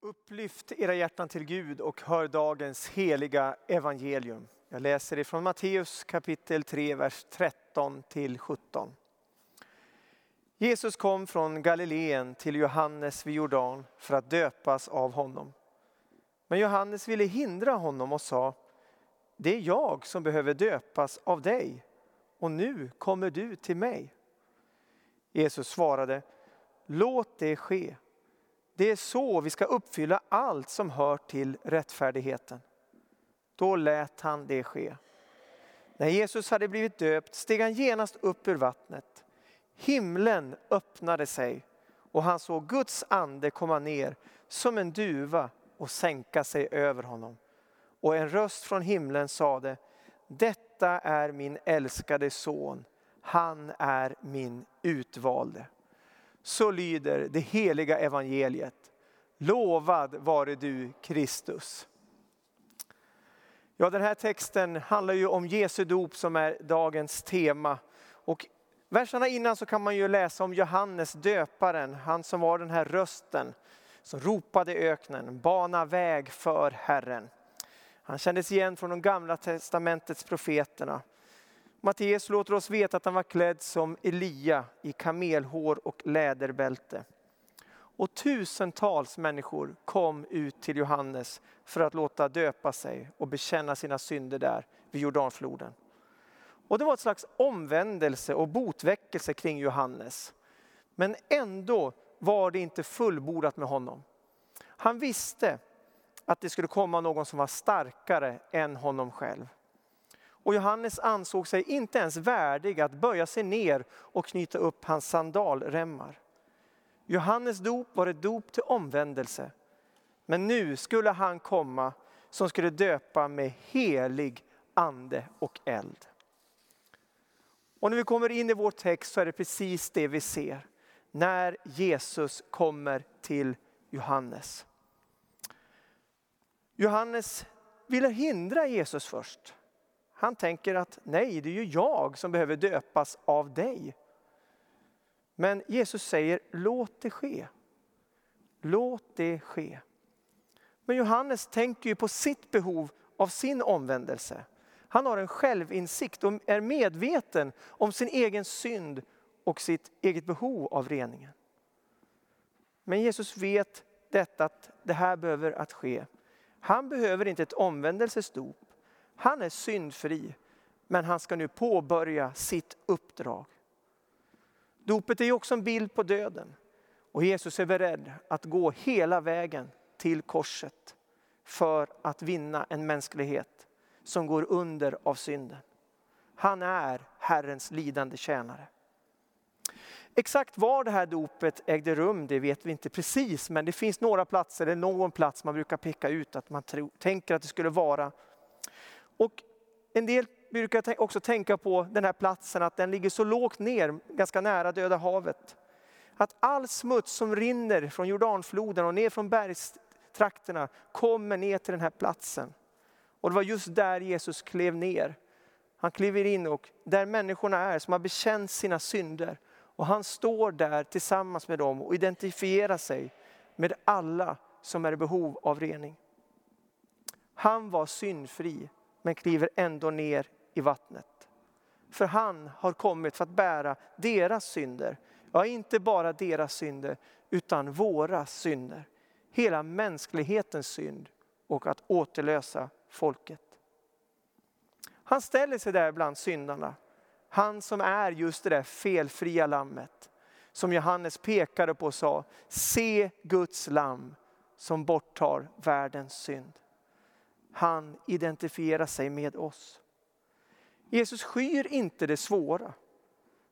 Upplyft era hjärtan till Gud och hör dagens heliga evangelium. Jag läser ifrån Matteus kapitel 3, vers 13 till 17. Jesus kom från Galileen till Johannes vid Jordan för att döpas av honom. Men Johannes ville hindra honom och sa, det är jag som behöver döpas av dig och nu kommer du till mig. Jesus svarade, låt det ske. Det är så vi ska uppfylla allt som hör till rättfärdigheten. Då lät han det ske. När Jesus hade blivit döpt steg han genast upp ur vattnet. Himlen öppnade sig och han såg Guds ande komma ner som en duva och sänka sig över honom. Och en röst från himlen sade, detta är min älskade son, han är min utvalde. Så lyder det heliga evangeliet. Lovad vare du Kristus. Ja, den här texten handlar ju om Jesu dop som är dagens tema. Och verserna innan så kan man ju läsa om Johannes döparen, han som var den här rösten som ropade i öknen, bana väg för Herren. Han kändes igen från de gamla testamentets profeterna. Matteus låter oss veta att han var klädd som Elia i kamelhår och läderbälte. Och tusentals människor kom ut till Johannes för att låta döpa sig och bekänna sina synder där vid Jordanfloden. Och det var ett slags omvändelse och botväckelse kring Johannes. Men ändå var det inte fullbordat med honom. Han visste att det skulle komma någon som var starkare än honom själv. Och Johannes ansåg sig inte ens värdig att böja sig ner och knyta upp hans sandalremmar. Johannes dop var ett dop till omvändelse. Men nu skulle han komma som skulle döpa med helig ande och eld. Och när vi kommer in i vår text så är det precis det vi ser. När Jesus kommer till Johannes. Johannes ville hindra Jesus först. Han tänker att nej, det är ju jag som behöver döpas av dig. Men Jesus säger låt det ske. Låt det ske. Men Johannes tänker ju på sitt behov av sin omvändelse. Han har en självinsikt och är medveten om sin egen synd och sitt eget behov av reningen. Men Jesus vet detta att det här behöver att ske. Han behöver inte ett omvändelsesdop. Han är syndfri, men han ska nu påbörja sitt uppdrag. Dopet är också en bild på döden. Och Jesus är beredd att gå hela vägen till korset för att vinna en mänsklighet som går under av synden. Han är Herrens lidande tjänare. Exakt var det här dopet ägde rum, det vet vi inte precis, men det finns några platser, eller någon plats man brukar peka ut att man tror, tänker att det skulle vara. Och en del brukar också tänka på den här platsen, att den ligger så lågt ner, ganska nära Döda havet. Att all smuts som rinner från Jordanfloden och ner från bergstrakterna kommer ner till den här platsen. Och det var just där Jesus klev ner. Han kliver in och där människorna är som har bekänt sina synder. Och han står där tillsammans med dem och identifierar sig med alla som är i behov av rening. Han var syndfri men kliver ändå ner i vattnet. För han har kommit för att bära deras synder. Ja, inte bara deras synder, utan våra synder. Hela mänsklighetens synd och att återlösa folket. Han ställer sig där bland syndarna. Han som är just det där felfria lammet. Som Johannes pekade på och sa, se Guds lamm som borttar världens synd. Han identifierar sig med oss. Jesus skyr inte det svåra.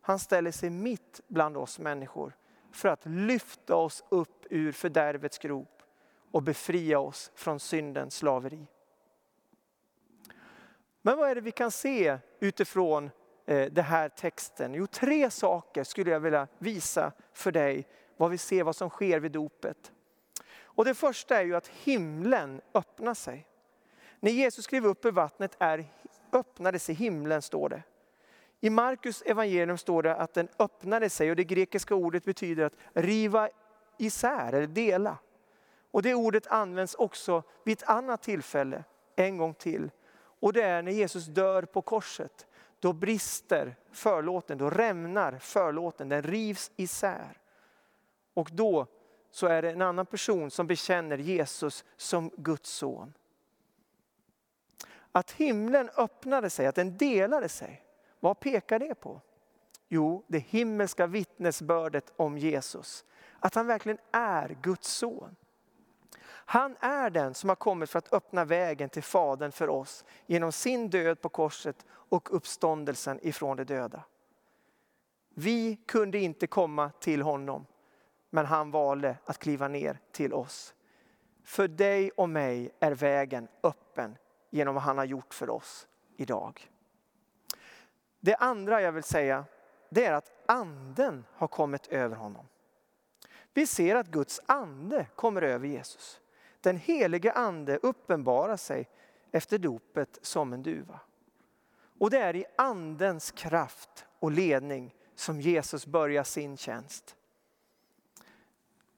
Han ställer sig mitt bland oss människor för att lyfta oss upp ur fördärvets grop och befria oss från syndens slaveri. Men vad är det vi kan se utifrån eh, den här texten? Jo, tre saker skulle jag vilja visa för dig, vad vi ser, vad som sker vid dopet. Och det första är ju att himlen öppnar sig. När Jesus klev upp ur vattnet är, öppnade sig himlen, står det. I Markus evangelium står det att den öppnade sig och det grekiska ordet betyder att riva isär eller dela. Och det ordet används också vid ett annat tillfälle, en gång till. Och det är när Jesus dör på korset. Då brister förlåten, då rämnar förlåten, den rivs isär. Och då så är det en annan person som bekänner Jesus som Guds son. Att himlen öppnade sig, att den delade sig, vad pekar det på? Jo, det himmelska vittnesbördet om Jesus. Att han verkligen är Guds son. Han är den som har kommit för att öppna vägen till Fadern för oss genom sin död på korset och uppståndelsen ifrån de döda. Vi kunde inte komma till honom, men han valde att kliva ner till oss. För dig och mig är vägen öppen genom vad han har gjort för oss idag. Det andra jag vill säga, det är att anden har kommit över honom. Vi ser att Guds ande kommer över Jesus. Den helige ande uppenbarar sig efter dopet som en duva. Och det är i andens kraft och ledning som Jesus börjar sin tjänst.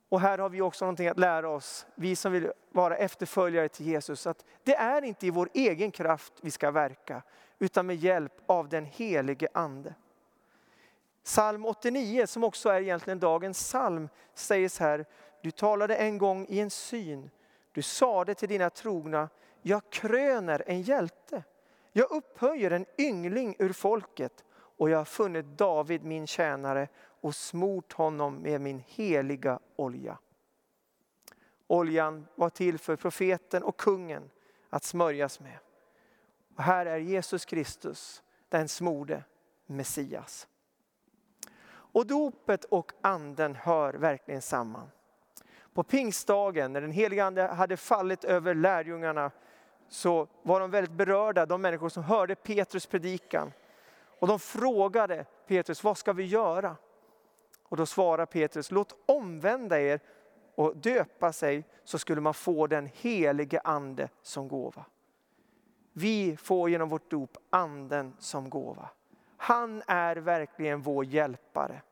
Och här har vi också någonting att lära oss, vi som vill vara efterföljare till Jesus, att det är inte i vår egen kraft vi ska verka, utan med hjälp av den helige ande. Psalm 89, som också är egentligen dagens psalm, sägs här, du talade en gång i en syn, du sade till dina trogna, jag kröner en hjälte. Jag upphöjer en yngling ur folket och jag har funnit David min tjänare och smort honom med min heliga olja. Oljan var till för profeten och kungen att smörjas med. Och här är Jesus Kristus, den smorde Messias. Och dopet och anden hör verkligen samman. På pingstdagen när den helige ande hade fallit över lärjungarna så var de väldigt berörda, de människor som hörde Petrus predikan. Och de frågade Petrus, vad ska vi göra? Och då svarar Petrus, låt omvända er och döpa sig så skulle man få den helige ande som gåva. Vi får genom vårt dop anden som gåva. Han är verkligen vår hjälpare.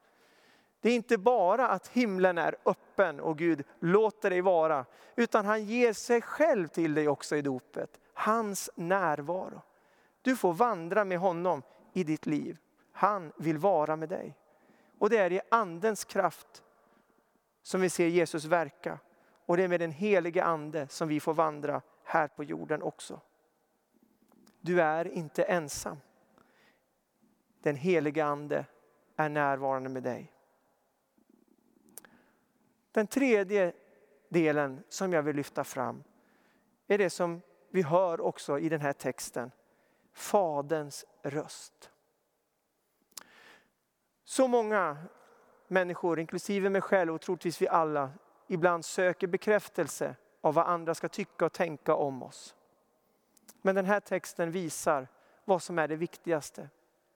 Det är inte bara att himlen är öppen och Gud låter dig vara, utan han ger sig själv till dig också i dopet. Hans närvaro. Du får vandra med honom i ditt liv. Han vill vara med dig. Och det är i andens kraft som vi ser Jesus verka. Och det är med den helige ande som vi får vandra här på jorden också. Du är inte ensam. Den helige ande är närvarande med dig. Den tredje delen som jag vill lyfta fram är det som vi hör också i den här texten. Faderns röst. Så många människor, inklusive mig själv och troligtvis vi alla, ibland söker bekräftelse av vad andra ska tycka och tänka om oss. Men den här texten visar vad som är det viktigaste.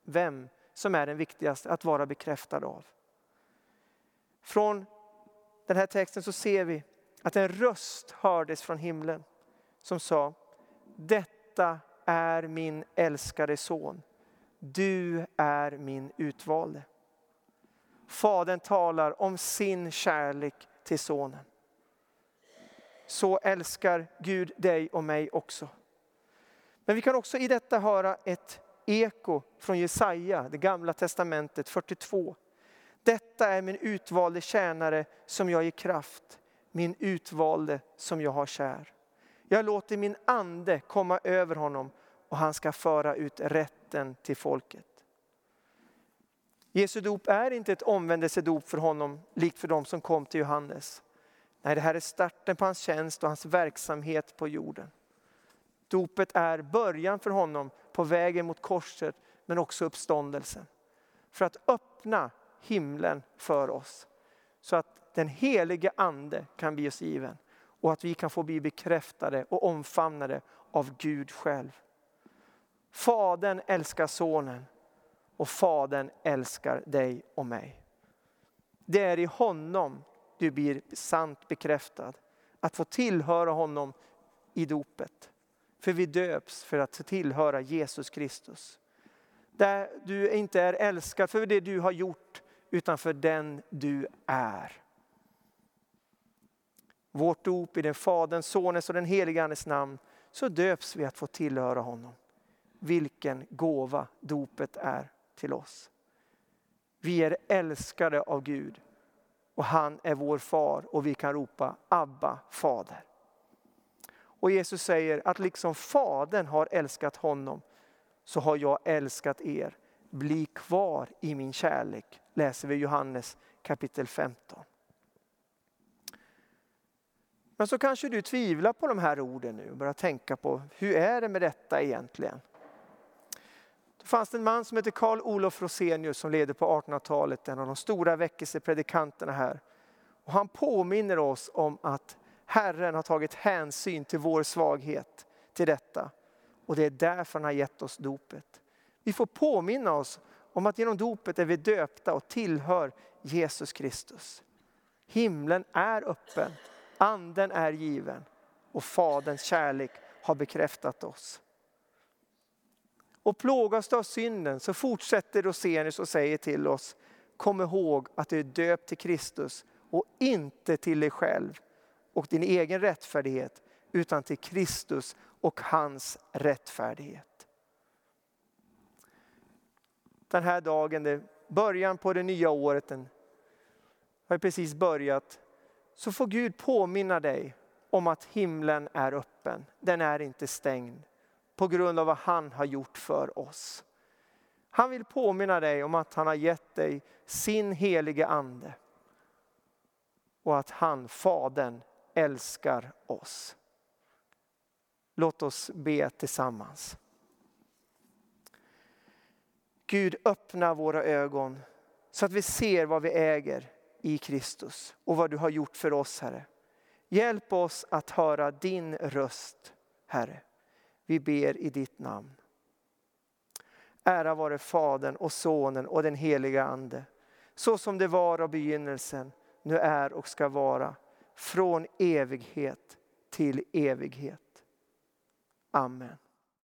Vem som är den viktigaste att vara bekräftad av. Från den här texten så ser vi att en röst hördes från himlen som sa, detta är min älskade son. Du är min utvalde. Fadern talar om sin kärlek till sonen. Så älskar Gud dig och mig också. Men vi kan också i detta höra ett eko från Jesaja, det gamla testamentet 42. Detta är min utvalde tjänare som jag ger kraft, min utvalde som jag har kär. Jag låter min ande komma över honom och han ska föra ut rätten till folket. Jesu dop är inte ett omvändelsedop för honom, likt för de som kom till Johannes. Nej, det här är starten på hans tjänst och hans verksamhet på jorden. Dopet är början för honom på vägen mot korset, men också uppståndelsen. För att öppna himlen för oss. Så att den helige ande kan bli oss given. Och att vi kan få bli bekräftade och omfamnade av Gud själv. Fadern älskar sonen och Fadern älskar dig och mig. Det är i honom du blir sant bekräftad. Att få tillhöra honom i dopet. För vi döps för att tillhöra Jesus Kristus. Där du inte är älskad för det du har gjort utan för den du är. vårt dop i den Faderns, Sonens och den helige Andes namn, så döps vi att få tillhöra honom. Vilken gåva dopet är till oss. Vi är älskade av Gud och han är vår far och vi kan ropa Abba, Fader. Och Jesus säger att liksom Fadern har älskat honom så har jag älskat er. Bli kvar i min kärlek, läser vi Johannes kapitel 15. Men så kanske du tvivlar på de här orden nu och börjar tänka på hur är det med detta egentligen? Då fanns det en man som hette Karl Olof Rosenius som levde på 1800-talet, en av de stora väckelsepredikanterna här. Och han påminner oss om att Herren har tagit hänsyn till vår svaghet, till detta. Och det är därför han har gett oss dopet. Vi får påminna oss om att genom dopet är vi döpta och tillhör Jesus Kristus. Himlen är öppen, anden är given och Faderns kärlek har bekräftat oss. Och plågas du av synden så fortsätter Rosenius och säger till oss, kom ihåg att du är döpt till Kristus och inte till dig själv och din egen rättfärdighet utan till Kristus och hans rättfärdighet. Den här dagen, det början på det nya året, den har precis börjat, så får Gud påminna dig om att himlen är öppen. Den är inte stängd på grund av vad han har gjort för oss. Han vill påminna dig om att han har gett dig sin helige ande. Och att han, Fadern, älskar oss. Låt oss be tillsammans. Gud öppna våra ögon så att vi ser vad vi äger i Kristus och vad du har gjort för oss Herre. Hjälp oss att höra din röst Herre. Vi ber i ditt namn. Ära vare Fadern och Sonen och den heliga Ande. Så som det var av begynnelsen, nu är och ska vara. Från evighet till evighet. Amen.